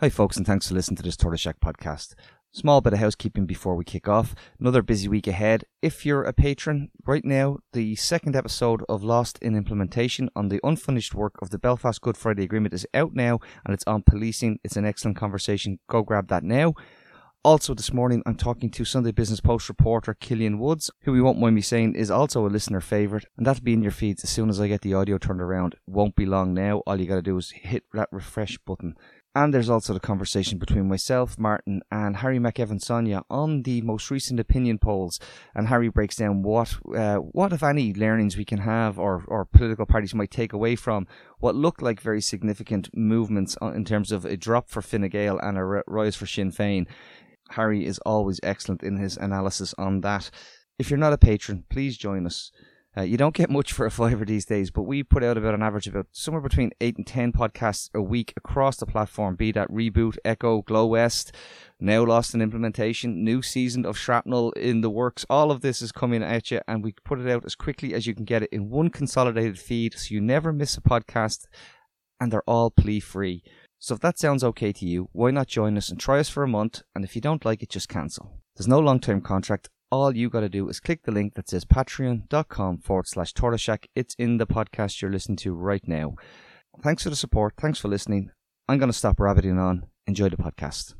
Hi, folks, and thanks for listening to this Tortoise Shack podcast. Small bit of housekeeping before we kick off. Another busy week ahead. If you're a patron, right now, the second episode of Lost in Implementation on the unfinished work of the Belfast Good Friday Agreement is out now and it's on policing. It's an excellent conversation. Go grab that now. Also, this morning, I'm talking to Sunday Business Post reporter Killian Woods, who we won't mind me saying is also a listener favourite, and that'll be in your feeds as soon as I get the audio turned around. Won't be long now. All you got to do is hit that refresh button. And there's also the conversation between myself, Martin, and Harry McEvansoneya on the most recent opinion polls. And Harry breaks down what, uh, what if any, learnings we can have or, or political parties might take away from what look like very significant movements in terms of a drop for Fine Gael and a rise for Sinn Féin. Harry is always excellent in his analysis on that. If you're not a patron, please join us. Uh, you don't get much for a fiver these days, but we put out about an average of about somewhere between eight and ten podcasts a week across the platform. Be that Reboot, Echo, Glow West, now lost in implementation, new season of Shrapnel in the works. All of this is coming at you, and we put it out as quickly as you can get it in one consolidated feed, so you never miss a podcast, and they're all plea free. So if that sounds okay to you, why not join us and try us for a month? And if you don't like it, just cancel. There's no long term contract all you got to do is click the link that says patreon.com forward slash tortoiseshack. It's in the podcast you're listening to right now. Thanks for the support. Thanks for listening. I'm going to stop rabbiting on. Enjoy the podcast.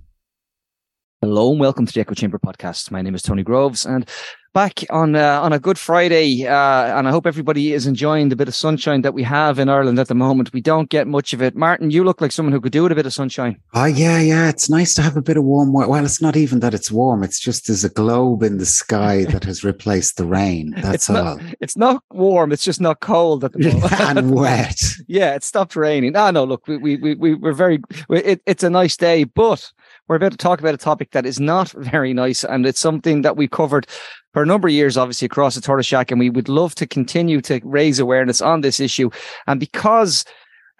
Hello and welcome to the Echo Chamber podcast. My name is Tony Groves and back on uh, on a Good Friday, uh, and I hope everybody is enjoying the bit of sunshine that we have in Ireland at the moment. We don't get much of it. Martin, you look like someone who could do with a bit of sunshine. Oh yeah, yeah. It's nice to have a bit of warm. Well, it's not even that it's warm. It's just there's a globe in the sky that has replaced the rain. That's it's all. Not, it's not warm. It's just not cold at the moment. and wet. yeah, it stopped raining. Ah, no. Look, we we we we're very. It, it's a nice day, but we're about to talk about a topic that is not very nice, and it's something that we covered for a number of years, obviously, across the Tortoise Shack, and we would love to continue to raise awareness on this issue. And because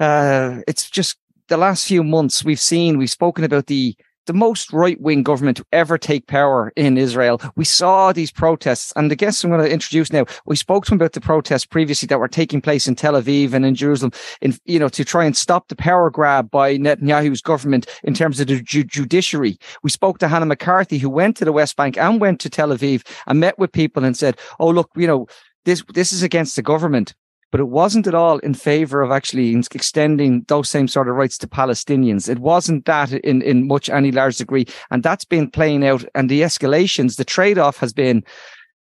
uh, it's just the last few months, we've seen, we've spoken about the the most right wing government to ever take power in Israel. We saw these protests, and the guests I'm going to introduce now, we spoke to them about the protests previously that were taking place in Tel Aviv and in Jerusalem, in you know, to try and stop the power grab by Netanyahu's government in terms of the ju- judiciary. We spoke to Hannah McCarthy, who went to the West Bank and went to Tel Aviv and met with people and said, "Oh, look, you know." This, this is against the government but it wasn't at all in favor of actually extending those same sort of rights to Palestinians. It wasn't that in, in much any large degree. And that's been playing out. And the escalations, the trade off has been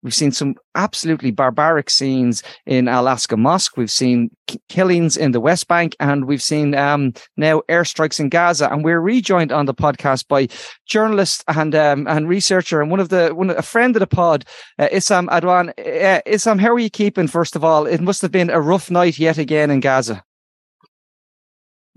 We've seen some absolutely barbaric scenes in Al-Aqsa Mosque. We've seen killings in the West Bank, and we've seen um, now airstrikes in Gaza. And we're rejoined on the podcast by journalist and um, and researcher and one of the one a friend of the pod, uh, Issam Adwan. Uh, Issam, how are you keeping? First of all, it must have been a rough night yet again in Gaza.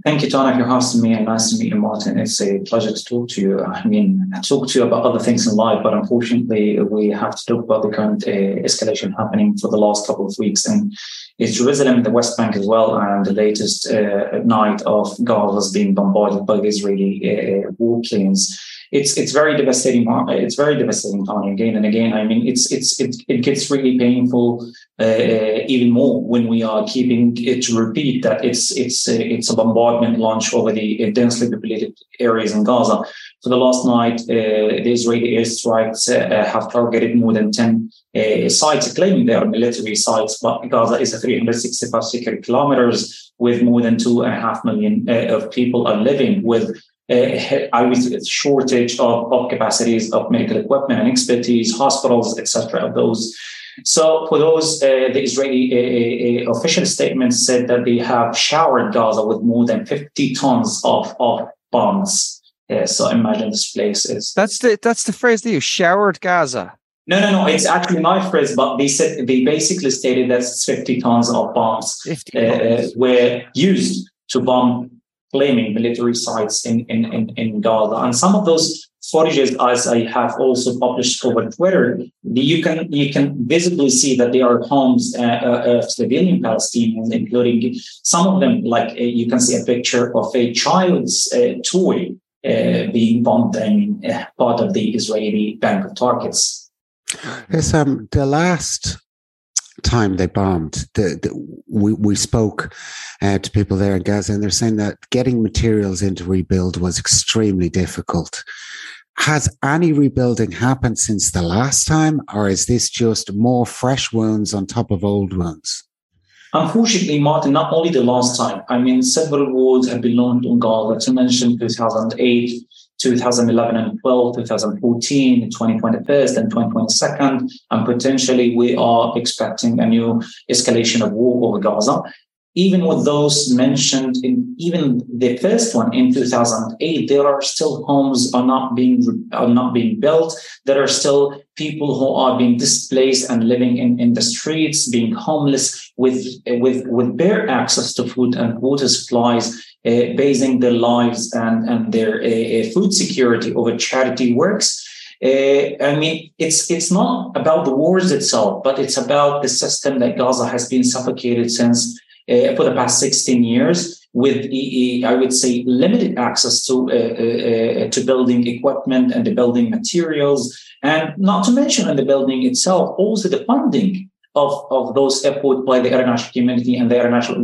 Thank you, Tony, for hosting me, and nice to meet you, Martin. It's a pleasure to talk to you. I mean, I talk to you about other things in life, but unfortunately, we have to talk about the current uh, escalation happening for the last couple of weeks, and it's Jerusalem the West Bank as well. And the latest uh, night of Gaza being bombarded by the Israeli uh, warplanes it's it's very devastating. It's very devastating, Tony. Again and again. I mean, it's it's it, it gets really painful uh, even more when we are keeping it to repeat that it's it's uh, it's a bombardment launch over the densely populated areas in Gaza. For the last night, uh, the Israeli airstrikes uh, have targeted more than 10 uh, sites, claiming they are military sites, but Gaza is a 365 square kilometers with more than two and a half million uh, of people are living with uh, I was shortage of, of capacities of medical equipment and expertise, hospitals, etc. Of Those. So for those, uh, the Israeli uh, uh, official statement said that they have showered Gaza with more than 50 tons of, of bombs. Uh, so imagine this place is. That's the that's the phrase that you showered Gaza. No, no, no. It's actually my phrase, but they said they basically stated that 50 tons of bombs fifty uh, were used to bomb claiming military sites in, in, in, in Gaza. And some of those footages, as I have also published over Twitter, you can you can visibly see that there are homes uh, uh, of civilian Palestinians, including some of them, like uh, you can see a picture of a child's uh, toy uh, being bombed in uh, part of the Israeli bank of targets. Yes, um, the last time they bombed, the, the, we, we spoke uh, to people there in Gaza, and they're saying that getting materials into rebuild was extremely difficult. Has any rebuilding happened since the last time, or is this just more fresh wounds on top of old wounds? Unfortunately, Martin, not only the last time. I mean, several wars have been launched on Gaza. To mention 2008, 2011 and 12, 2014, 2021, and 2022, and potentially we are expecting a new escalation of war over Gaza. Even with those mentioned in even the first one in 2008 there are still homes are not being are not being built. There are still people who are being displaced and living in, in the streets being homeless with with with bare access to food and water supplies uh, basing their lives and and their uh, uh food security over charity works. Uh, I mean, it's it's not about the wars itself, but it's about the system that Gaza has been suffocated since uh, for the past 16 years with I would say limited access to uh, to building equipment and the building materials, and not to mention in the building itself, also the funding of, of those efforts by the international community and the international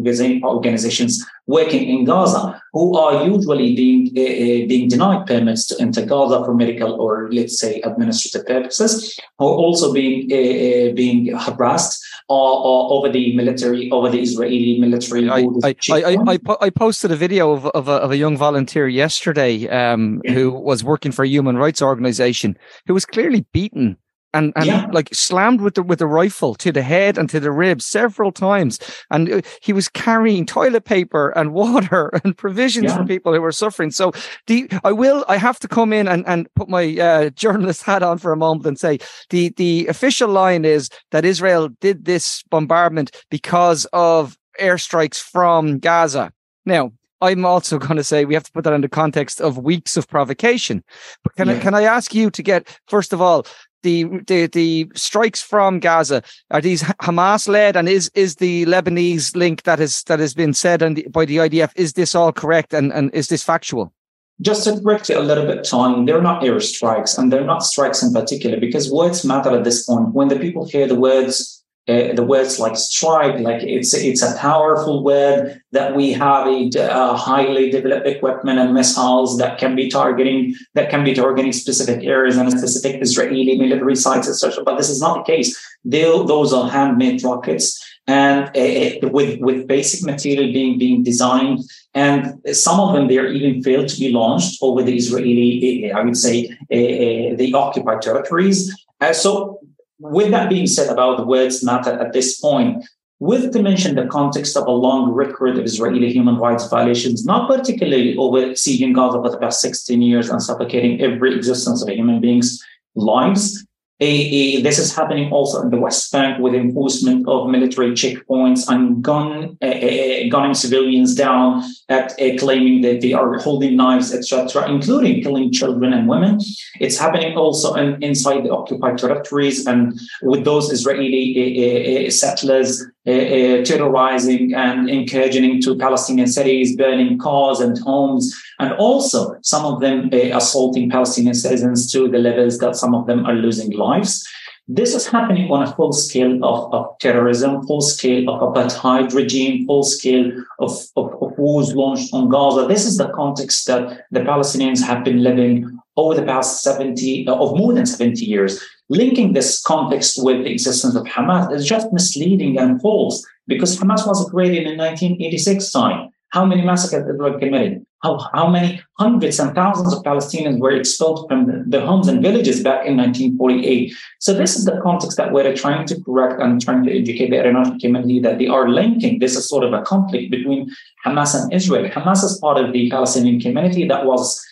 organizations working in Gaza, who are usually being uh, being denied permits to enter Gaza for medical or let's say administrative purposes, who are also being uh, being harassed over the military, over the Israeli military. I, I, I, I, I, posted a video of, of, a, of a young volunteer yesterday um, yeah. who was working for a human rights organization who was clearly beaten and and yeah. like slammed with the with the rifle to the head and to the ribs several times and uh, he was carrying toilet paper and water and provisions yeah. for people who were suffering so the i will i have to come in and and put my uh, journalist hat on for a moment and say the the official line is that israel did this bombardment because of airstrikes from gaza now I'm also going to say we have to put that in the context of weeks of provocation. But can yeah. I can I ask you to get first of all the the the strikes from Gaza are these Hamas led, and is is the Lebanese link that has that has been said and by the IDF is this all correct and and is this factual? Just to correct it a little bit, Tom, they're not air strikes, and they're not strikes in particular because words matter at this point. When the people hear the words uh, the words like strike, like it's it's a powerful word that we have a, a, highly developed equipment and missiles that can be targeting that can be targeting specific areas and specific Israeli military sites, etc. But this is not the case. They, those are handmade rockets and uh, with with basic material being being designed and some of them they are even failed to be launched over the Israeli, I would say, uh, the occupied territories. Uh, so with that being said about the words matter at this point, with to mention the context of a long record of Israeli human rights violations, not particularly over sieging Gaza for the past 16 years and suffocating every existence of human beings' lives, this is happening also in the West Bank with enforcement of military checkpoints and gun, uh, gunning civilians down at uh, claiming that they are holding knives, etc., including killing children and women. It's happening also in, inside the occupied territories and with those Israeli uh, settlers Uh, uh, terrorizing and encouraging to Palestinian cities, burning cars and homes, and also some of them uh, assaulting Palestinian citizens to the levels that some of them are losing lives. This is happening on a full scale of, of terrorism, full scale of apartheid regime, full scale of, of, of wars launched on Gaza. This is the context that the Palestinians have been living over the past 70, uh, of more than 70 years. Linking this context with the existence of Hamas is just misleading and false because Hamas was created in 1986 time. How many massacres were committed? How, how many hundreds and thousands of Palestinians were expelled from their homes and villages back in 1948? So this is the context that we're trying to correct and trying to educate the international community that they are linking. This is sort of a conflict between Hamas and Israel. Hamas is part of the Palestinian community that was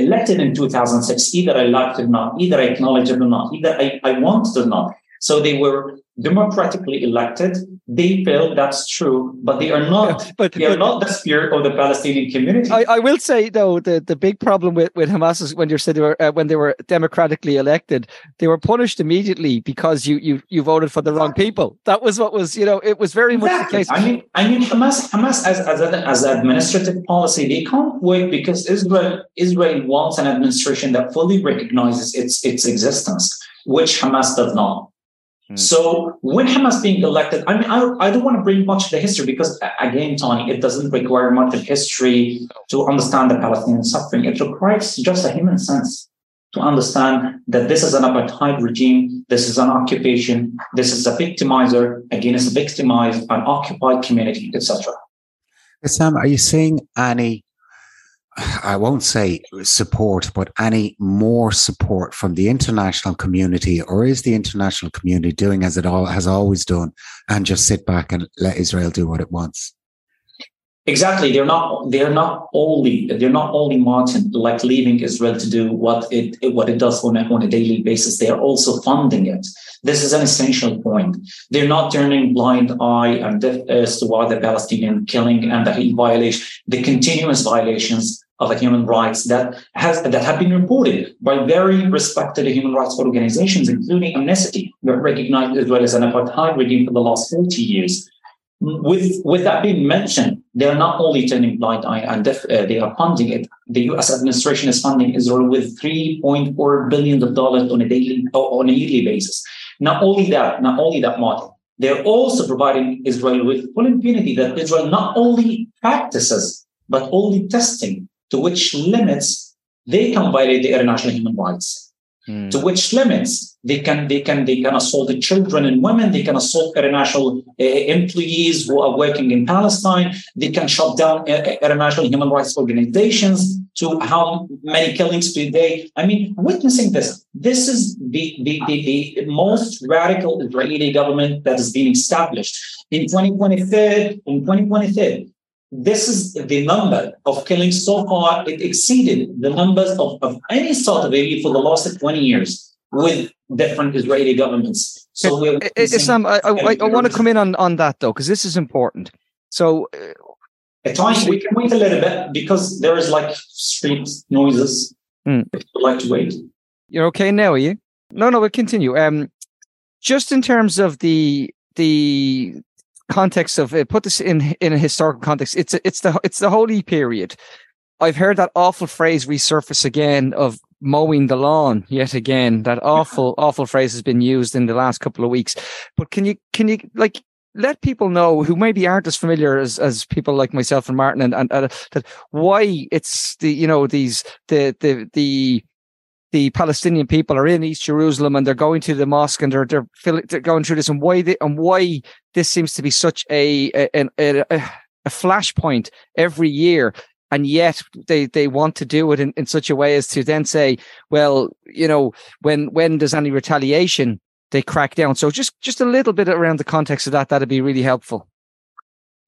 elected in 2006. Either I liked it or not, either I acknowledge it or not, either I, I want it or not. So they were democratically elected. They feel that's true, but they are not. Yeah, but, they are not the spirit of the Palestinian community. I, I, will say though the, the big problem with, with Hamas is when you said they were uh, when they were democratically elected, they were punished immediately because you you you voted for the wrong people. That was what was you know it was very exactly. much the case. I mean I mean Hamas Hamas as as, a, as an administrative policy they can't work because Israel Israel wants an administration that fully recognizes its its existence, which Hamas does not. Mm. So when Hamas being elected, I mean, I, I don't want to bring much of the history because, again, Tony, it doesn't require much of history to understand the Palestinian suffering. It requires just a human sense to understand that this is an apartheid regime, this is an occupation, this is a victimizer against a victimized, an occupied community, etc. Sam, are you seeing any I won't say support, but any more support from the international community, or is the international community doing as it all has always done and just sit back and let Israel do what it wants? Exactly. They're not. They're not only. They're not only Martin like leaving Israel to do what it what it does on a, on a daily basis. They are also funding it. This is an essential point. They're not turning blind eye and deaf as to what the Palestinian killing and the violation, the continuous violations of human rights that has that have been reported by very respected human rights organizations, including Amnesty, that recognized Israel as an apartheid regime for the last 40 years. With, with that being mentioned, they're not only turning blind eye and uh, they are funding it. The U.S. administration is funding Israel with 3.4 billion of dollars on a daily on a yearly basis. Not only that, not only that, model, they're also providing Israel with full impunity that Israel not only practices but only testing to which limits they can violate the international human rights. Mm. To which limits they can they can they can assault the children and women. They can assault international uh, employees who are working in Palestine. They can shut down uh, international human rights organizations. To how many killings per day? I mean, witnessing this, this is the the, the, the most radical Israeli government that is being established in 2023. In 2023, this is the number of killings so far. It exceeded the numbers of, of any sort of Arabia for the last 20 years with different Israeli governments. So we're I, I, I, want to come in on, on that though, because this is important. So uh, at times we can wait a little bit because there is like street noises. Mm. If you like to wait. You're okay now, are you? No, no, we'll continue. Um, just in terms of the the context of it, put this in in a historical context. It's it's the it's the holy period. I've heard that awful phrase resurface again of mowing the lawn yet again. That awful awful phrase has been used in the last couple of weeks. But can you can you like let people know who maybe aren't as familiar as, as people like myself and Martin and, and uh, that why it's the you know these the the the the Palestinian people are in East Jerusalem and they're going to the mosque and they're they're, they're going through this and why they, and why this seems to be such a a, a, a flashpoint every year. And yet they they want to do it in, in such a way as to then say well you know when when there's any retaliation they crack down. So just just a little bit around the context of that that'd be really helpful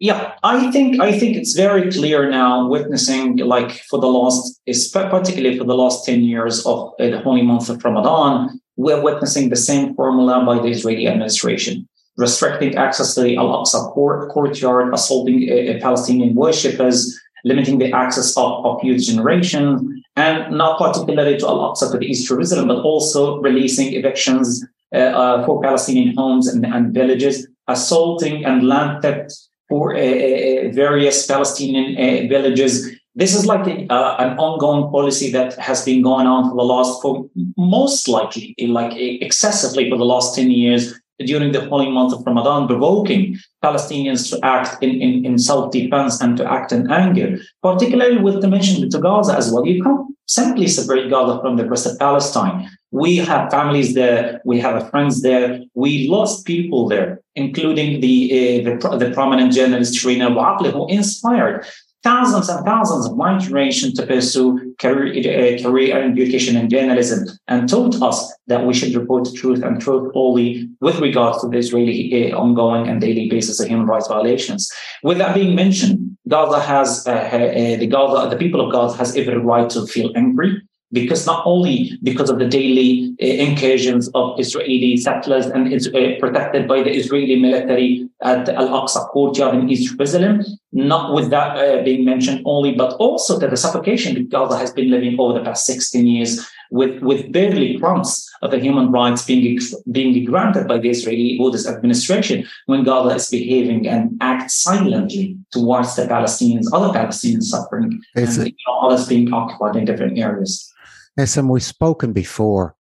yeah, I think I think it's very clear now, witnessing like for the last, particularly for the last ten years of uh, the holy month of Ramadan, we're witnessing the same formula by the Israeli administration, restricting access to the Al Aqsa court, courtyard, assaulting uh, Palestinian worshippers, limiting the access of, of youth generation, and not particularly to Al Aqsa to the East Jerusalem, but also releasing evictions uh, uh, for Palestinian homes and, and villages, assaulting and land theft for uh, uh, various Palestinian uh, villages. This is like a, an ongoing policy that has been going on for the last, for most likely, like excessively for the last 10 years during the holy month of Ramadan, provoking Palestinians to act in, in, in self-defense and to act in anger, particularly with the mention to Gaza as well. You can't simply separate Gaza from the rest of Palestine. We have families there. We have friends there. We lost people there, including the uh, the, the, prominent journalist Abu Akleh, who inspired thousands and thousands of my generation to pursue career, uh, career in education and journalism and taught us that we should report the truth and truth only with regards to the Israeli uh, ongoing and daily basis of human rights violations. With that being mentioned, Gaza has uh, uh the Gaza, the people of Gaza has every right to feel angry because not only because of the daily uh, incursions of Israeli settlers and is uh, protected by the Israeli military at Al-Aqsa courtyard in East Jerusalem, not with that uh, being mentioned only, but also that the suffocation that Gaza has been living over the past 16 years with, with barely crumbs of the human rights being, being granted by the Israeli Buddhist administration when Gaza is behaving and act silently towards the Palestinians, other Palestinians suffering, it's and you know, others being occupied in different areas. And we've spoken before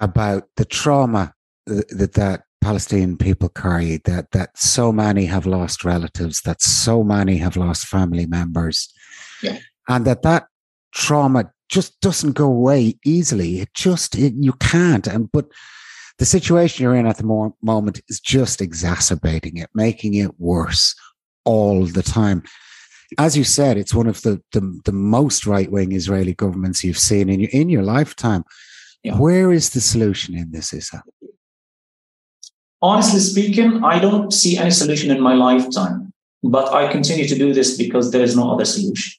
about the trauma that that Palestinian people carry that that so many have lost relatives, that so many have lost family members, yeah. and that that trauma just doesn't go away easily. It just it, you can't. And but the situation you're in at the mo- moment is just exacerbating it, making it worse all the time. As you said, it's one of the the, the most right wing Israeli governments you've seen in your in your lifetime. Yeah. Where is the solution in this, Issa? Honestly speaking, I don't see any solution in my lifetime, but I continue to do this because there is no other solution.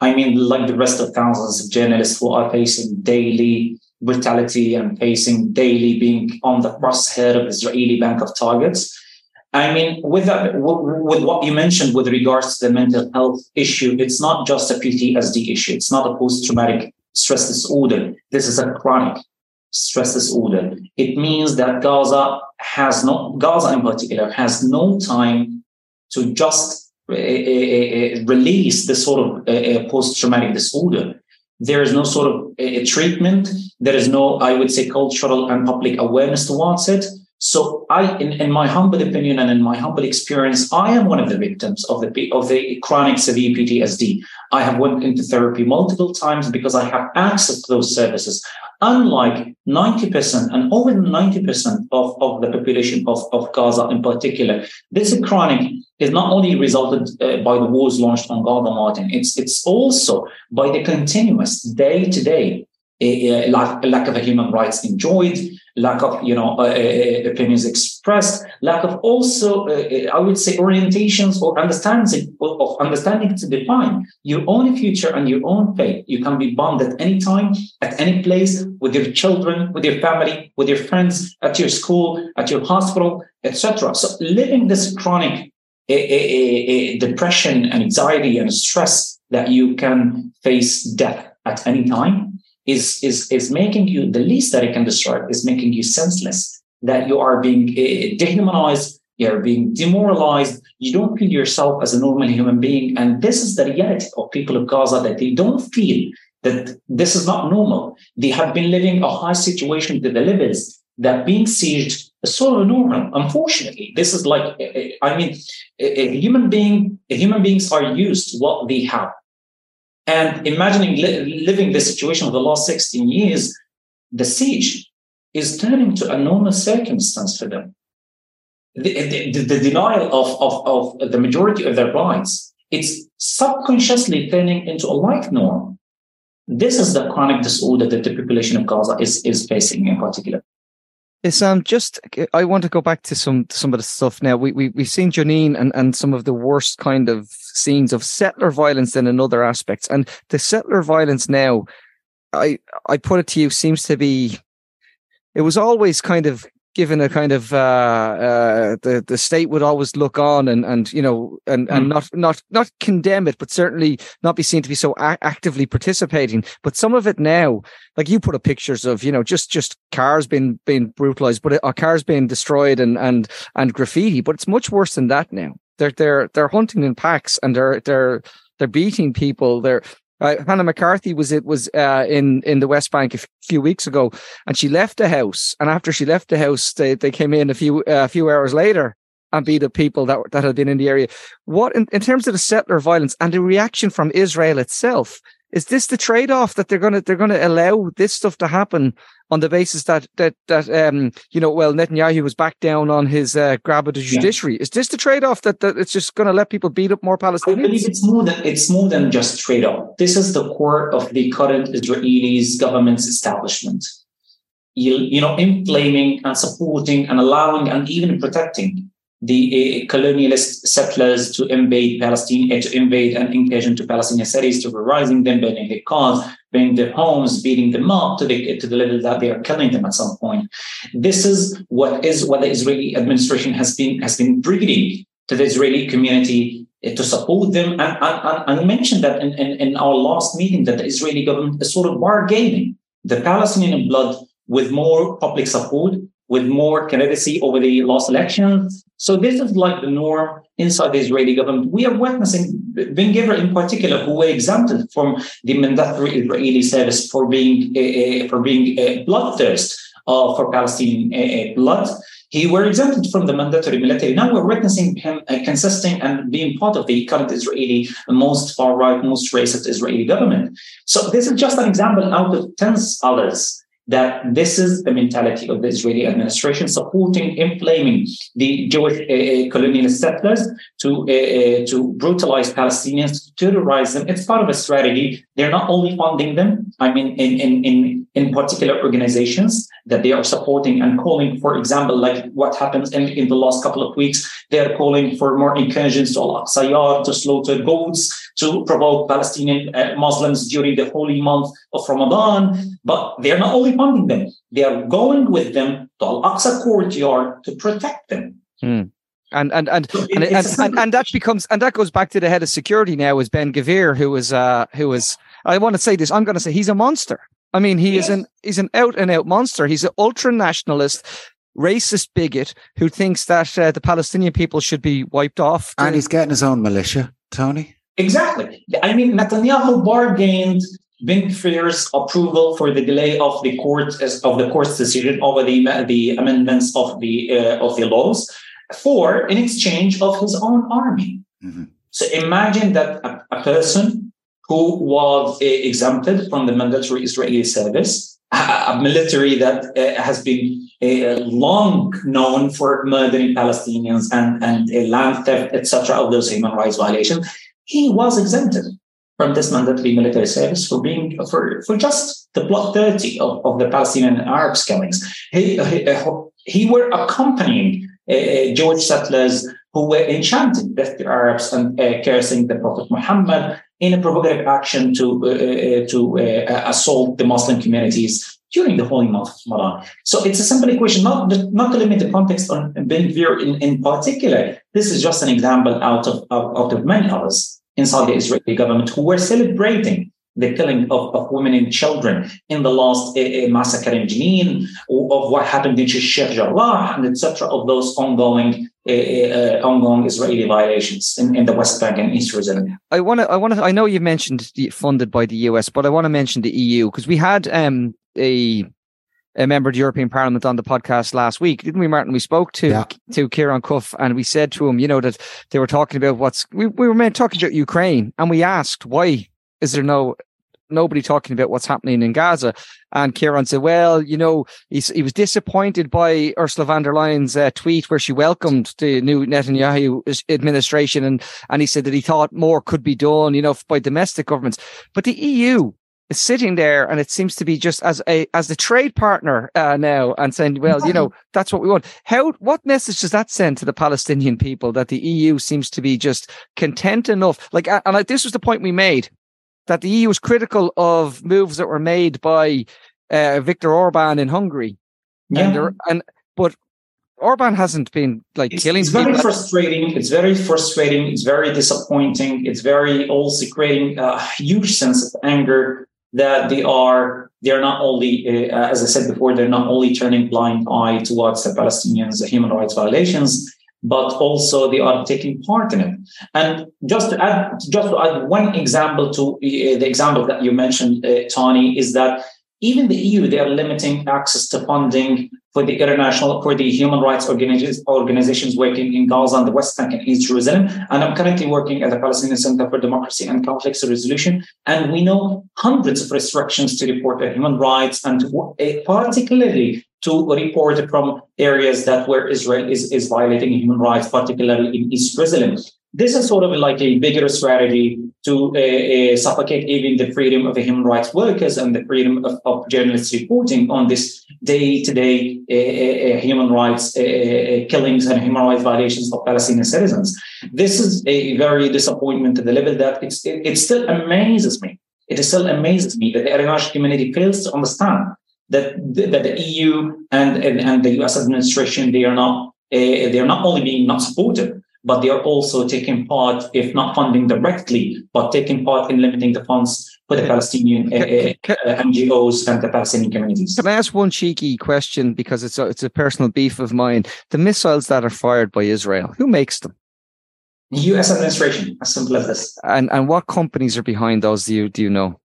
I mean, like the rest of thousands of journalists who are facing daily brutality and facing daily being on the crosshair of Israeli bank of targets. I mean, with that, with what you mentioned with regards to the mental health issue, it's not just a PTSD issue. It's not a post-traumatic stress disorder. This is a chronic stress disorder. It means that Gaza has no, Gaza in particular, has no time to just uh, uh, uh, release this sort of post-traumatic disorder. There is no sort of treatment. There is no, I would say, cultural and public awareness towards it. So I, in, in my humble opinion and in my humble experience, I am one of the victims of the of the chronic severe PTSD. I have went into therapy multiple times because I have access to those services. Unlike 90% and over 90% of, of the population of, of Gaza in particular, this chronic is not only resulted uh, by the wars launched on Gaza, Martin, it's, it's also by the continuous day to day lack, lack of human rights enjoyed, lack of you know uh, uh, opinions expressed, lack of also uh, I would say orientations or understanding of understanding to define your own future and your own fate. You can be bound at any time, at any place, with your children, with your family, with your friends, at your school, at your hospital, etc. So living this chronic depression and anxiety and stress that you can face death at any time is is is making you the least that it can describe is making you senseless that you are being uh, dehumanized you're being demoralized. You don't feel yourself as a normal human being. And this is the reality of people of gaza that they don't feel that this is not normal. They have been living a high situation to the levels that being sieged is sort of normal. Unfortunately this is like eh, eh, i mean a human being human beings are used to what they have and imagining li- living this situation of the last 16 years, the siege is turning to a normal circumstance for them. The, the, the denial of, of, of the majority of their rights, it's subconsciously turning into a life norm. This is the chronic disorder that the population of Gaza is, is facing in particular. Sam, just I want to go back to some some of the stuff now. We we we've seen Jenin and and some of the worst kind of scenes of settler violence than in other aspects, and the settler violence now, I I put it to you, seems to be. It was always kind of given a kind of uh, uh, the the state would always look on and and you know and and mm. not not not condemn it, but certainly not be seen to be so a- actively participating. But some of it now, like you put up pictures of you know just just cars being being brutalized, but uh, cars being destroyed and and and graffiti. But it's much worse than that now. They're they're they're hunting in packs and they're they're they're beating people. They're uh, Hannah McCarthy was it was uh, in in the West Bank a f- few weeks ago, and she left the house. And after she left the house, they, they came in a few uh, a few hours later and beat up people that that had been in the area. What in, in terms of the settler violence and the reaction from Israel itself? Is this the trade off that they're gonna they're gonna allow this stuff to happen on the basis that that that um you know well Netanyahu was back down on his uh, grab of the judiciary. Yeah. Is this the trade off that, that it's just going to let people beat up more Palestinians? I believe it's more than it's more than just trade off. This is the core of the current Israelis government's establishment. You, you know, inflaming and supporting and allowing and even protecting the uh, colonialist settlers to invade Palestine, uh, to invade and engage into Palestinian cities, terrorizing them, burning their cars, burning their homes, beating them up to the to the level that they are killing them at some point. This is what is what the Israeli administration has been has been breeding to the Israeli community uh, to support them. And, and, and I mentioned that in, in, in our last meeting that the Israeli government is sort of bargaining the Palestinian blood with more public support with more candidacy over the last elections. So this is like the norm inside the Israeli government. We are witnessing Ben Gvir in particular, who were exempted from the mandatory Israeli service for being uh, for being uh, bloodthirst uh, for Palestinian blood. He were exempted from the mandatory military. Now we're witnessing him consisting and being part of the current Israeli, most far right, most racist Israeli government. So this is just an example out of tens others that this is the mentality of the Israeli administration, supporting, inflaming the Jewish uh, colonial settlers to uh, to brutalize Palestinians, to terrorize them. It's part of a strategy. They're not only funding them. I mean, in in in in particular organizations that they are supporting and calling, for example, like what happens in, in the last couple of weeks, they're calling for more incursions to Al-Aqsa to slaughter goats, to provoke Palestinian uh, Muslims during the holy month of Ramadan. But they're not only funding them, they are going with them to Al-Aqsa courtyard to protect them. Hmm. And and and and, and, and, and, that becomes and that goes back to the head of security now is Ben Gvir, who was uh who was I want to say this, I'm gonna say he's a monster. I mean, he yes. is an he's an out and out monster. He's an ultra nationalist, racist bigot who thinks that uh, the Palestinian people should be wiped off. To- and he's getting his own militia, Tony. Exactly. I mean, Netanyahu bargained Ben Gvir's approval for the delay of the court of the court's decision over the the amendments of the uh, of the laws for in exchange of his own army. Mm-hmm. So imagine that a, a, person who was uh, exempted from the mandatory Israeli service, a, a military that uh, has been uh, long known for murdering Palestinians and and land theft, etc., of those human rights violations he was exempted from this mandatory military service for being for, for just the block 30 of, of the Palestinian Arab killings. He, he, he were accompanying uh, Jewish settlers who were enchanted with the Arabs and uh, cursing the Prophet Muhammad in a provocative action to uh, uh to uh, assault the Muslim communities during the holy month of Ramadan. So it's a simple equation, not, not to limit the context on Ben Gvir in, in particular. This is just an example out of, out of many others inside the Israeli government who were celebrating the killing of, of women and children in the last uh, massacre in Jenin, of what happened in Sheikh Jarrah, and etc. of those ongoing uh, uh, ongoing Israeli violations in, in the West Bank and East Jerusalem. I want to. I want to. I know you mentioned the, funded by the US, but I want to mention the EU because we had um, a a member of the European Parliament on the podcast last week, didn't we, Martin? We spoke to yeah. to Ciarán Cuffe and we said to him, you know, that they were talking about what's we, we were meant talking about Ukraine and we asked why is there no nobody talking about what's happening in Gaza. And Ciarán said, well, you know, he's, he was disappointed by Ursula von der Leyen's uh, tweet where she welcomed the new Netanyahu administration. And, and he said that he thought more could be done, you know, by domestic governments. But the EU is sitting there and it seems to be just as a as the trade partner uh, now and saying well you know that's what we want how what message does that send to the palestinian people that the eu seems to be just content enough like and like, this was the point we made that the eu was critical of moves that were made by uh, Viktor Orban in Hungary yeah. and, and but Orban hasn't been like it's, killing. It's very frustrating. It's very frustrating. It's very disappointing. It's very also creating a huge sense of anger that they are they're not only, uh, as I said before, they're not only turning blind eye towards the Palestinians' human rights violations, but also they are taking part in it. And just to add, just to add one example to uh, the example that you mentioned, uh, Tony, is that even the EU they are limiting access to funding for the international, for the human rights organizations working in Gaza and the West Bank and East Jerusalem. And I'm currently working at the Palestinian Center for Democracy and Conflict Resolution. And we know hundreds of restrictions to report their human rights and eh, particularly to report from areas that where Israel is, is violating human rights, particularly in East Jerusalem. This is sort of like a bigger strategy to uh, uh, suffocate even the freedom of human rights workers and the freedom of, of journalists reporting on this day-to-day uh, human rights killings and human rights violations of Palestinian citizens. This is a very disappointment to the level that it, it still amazes me. It still amazes me that the international community fails to understand that, that the EU and, and, and the US administration, they are not, they are not only being not supportive, but they are also taking part, if not funding directly, but taking part in limiting the funds for the Palestinian uh, uh, NGOs and the Palestinian communities. Can I ask one cheeky question because it's a, it's a personal beef of mine? The missiles that are fired by Israel, who makes them? The U.S. administration, as simple as this. And and what companies are behind those? Do you do you know?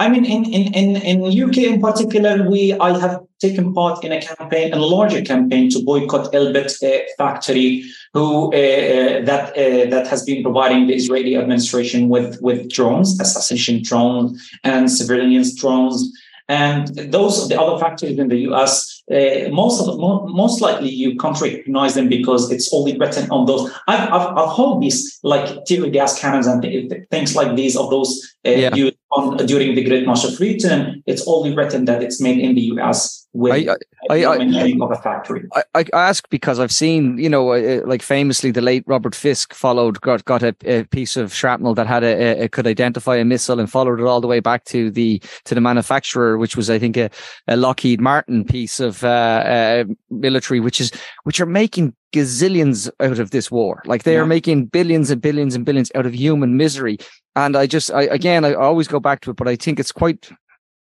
I mean, in in in in UK in particular, we I have taken part in a campaign, a larger campaign to boycott Elbit uh, factory, who uh, uh that uh, that has been providing the Israeli administration with with drones, assassination drones, and civilians drones. And those of the other factories in the US, uh, most of the, most likely you can't recognize them because it's only written on those. I've I've, I've heard these like tear gas cannons and th- things like these of those uh, yeah. used on, during the Great March of Freedom. It's only written that it's made in the US with I, I, I, of a factory. I, I ask because I've seen, you know, uh, like famously, the late Robert Fisk followed got got a, a piece of shrapnel that had a, a, could identify a missile and followed it all the way back to the to the manufacturer, which was I think a, a Lockheed Martin piece of uh, uh, military, which is which are making gazillions out of this war. Like they yeah. are making billions and billions and billions out of human misery. And I just, I, again, I always go back to it, but I think it's quite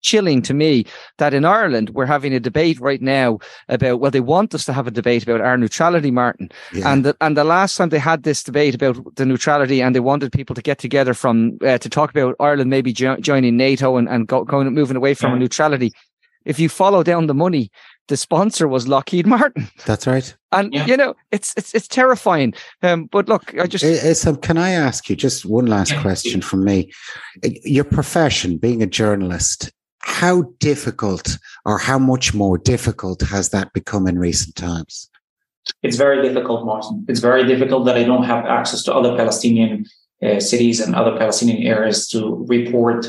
chilling to me that in Ireland we're having a debate right now about well they want us to have a debate about our neutrality Martin yeah. and the, and the last time they had this debate about the neutrality and they wanted people to get together from uh, to talk about Ireland maybe jo- joining NATO and, and go, going moving away from yeah. neutrality if you follow down the money the sponsor was Lockheed Martin. That's right. And yeah. you know, it's it's it's terrifying. Um, but look, I just uh, can I ask you just one last question from me? Your profession, being a journalist, how difficult or how much more difficult has that become in recent times? It's very difficult, Martin. It's very difficult that I don't have access to other Palestinian uh, cities and other Palestinian areas to report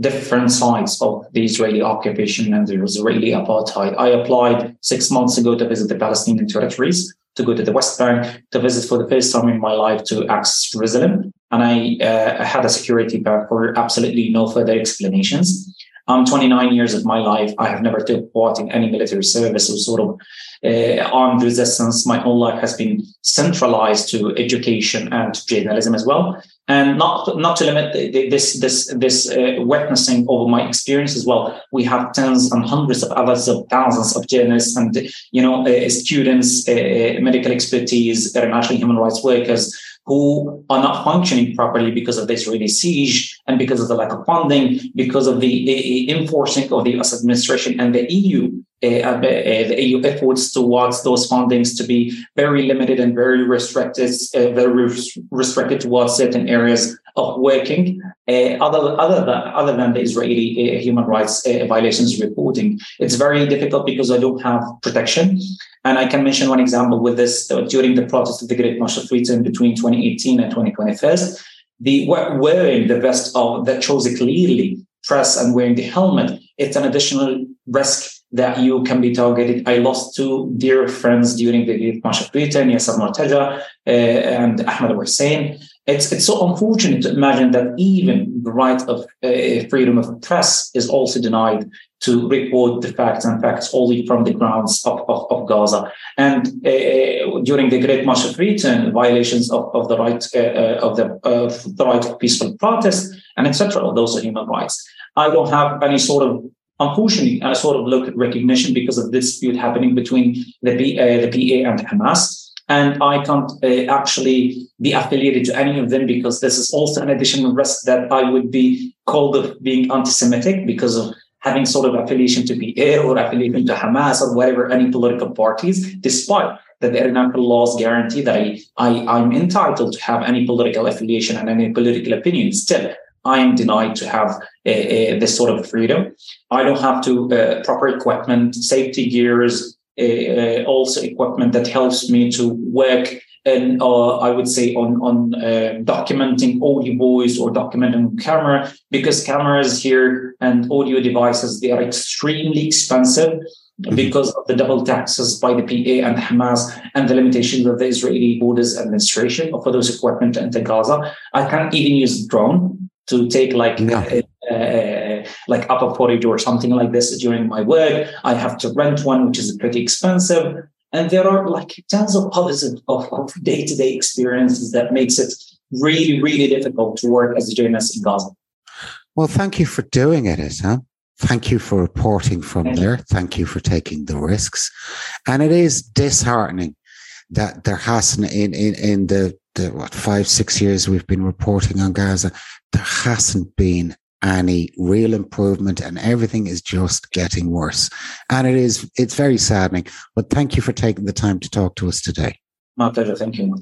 different sides of the Israeli occupation and the Israeli apartheid. I applied six months ago to visit the Palestinian territories, to go to the West Bank, to visit for the first time in my life to access Jerusalem. And I uh, had a security pack for absolutely no further explanations. I'm 29 years of my life. I have never took part in any military service or sort of uh, armed resistance. My whole life has been centralized to education and journalism as well. And not not to limit this this this uh, witnessing over my experience as well. We have tens and hundreds of others of thousands of journalists and you know uh, students, uh, uh, medical expertise, international human rights workers who are not functioning properly because of the Israeli siege and because of the lack of funding, because of the enforcing of the US administration and the EU the EU efforts towards those fundings to be very limited and very restricted, uh, very restricted towards certain areas of working. Uh, other, other, than, other than the Israeli uh, human rights uh, violations reporting, it's very difficult because I don't have protection. And I can mention one example with this during the protest of the Great March of Freedom between 2018 and 2021. The wearing the vest of that shows clearly press and wearing the helmet, it's an additional risk that you can be targeted. I lost two dear friends during the Great March of Return, Yasser Mortaja uh, and Ahmed Hussein. It's, it's so unfortunate to imagine that even the right of uh, freedom of press is also denied to report the facts and facts only from the grounds of, of, of Gaza. And uh, during the Great March of Return, violations of, of the right uh, uh of the the right of peaceful protest and etc. Those are human rights. I don't have any sort of unfortunately, a sort of look at recognition because of this dispute happening between the, uh, the PA and Hamas. And I can't uh, actually be affiliated to any of them because this is also an additional risk that I would be called of being anti-Semitic because of having sort of affiliation to PA or affiliation to Hamas or whatever, any political parties, despite that the international laws guarantee that I, I, I'm entitled to have any political affiliation and any political opinion. Still, I am denied to have this sort of freedom. I don't have to uh, proper equipment, safety gears, uh, also equipment that helps me to work and uh, I would say on on uh, documenting audio voice or documenting camera because cameras here and audio devices they are extremely expensive mm-hmm. because of the double taxes by the PA and Hamas and the limitations of the Israeli Borders Administration for those equipment into Gaza. I can't even use drone to take like yeah. Uh, like upper porridge or something like this during my work. I have to rent one, which is pretty expensive. And there are like tons of others of, day-to-day experiences that makes it really, really difficult to work as a journalist in Gaza. Well, thank you for doing it, Issam. Thank you for reporting from thank there. You. Thank you for taking the risks. And it is disheartening that there hasn't in, in, in the, the what five, six years we've been reporting on Gaza, there hasn't been any real improvement and everything is just getting worse. And it is, it's very saddening. But thank you for taking the time to talk to us today. My pleasure. Thank you.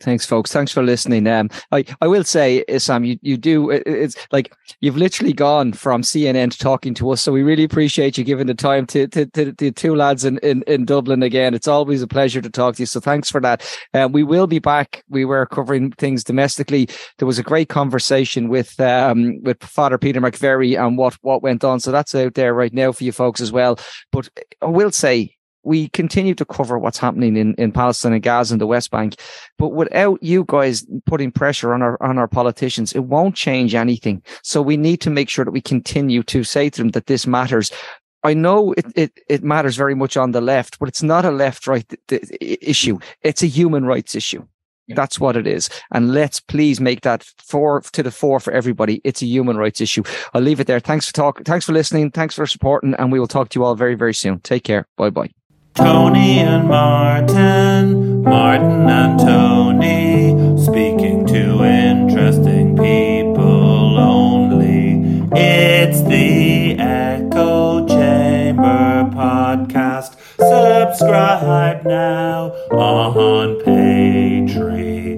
Thanks, folks. Thanks for listening. Um, I, I will say, uh, Sam, you, you do, it's like you've literally gone from CNN to talking to us. So we really appreciate you giving the time to, to, to the two lads in, in, in Dublin again. It's always a pleasure to talk to you. So thanks for that. Um, we will be back. We were covering things domestically. There was a great conversation with, um, with Father Peter McVerry and what, what went on. So that's out there right now for you folks as well. But I will say, we continue to cover what's happening in, in Palestine and Gaza and the West Bank. But without you guys putting pressure on our on our politicians, it won't change anything. So we need to make sure that we continue to say to them that this matters. I know it, it, it matters very much on the left, but it's not a left right issue. It's a human rights issue. Yeah. That's what it is. And let's please make that for to the fore for everybody. It's a human rights issue. I'll leave it there. Thanks for talking. Thanks for listening. Thanks for supporting. And we will talk to you all very, very soon. Take care. Bye bye. Tony and Martin, Martin and Tony, speaking to interesting people only. It's the Echo Chamber podcast. Subscribe now on Patreon.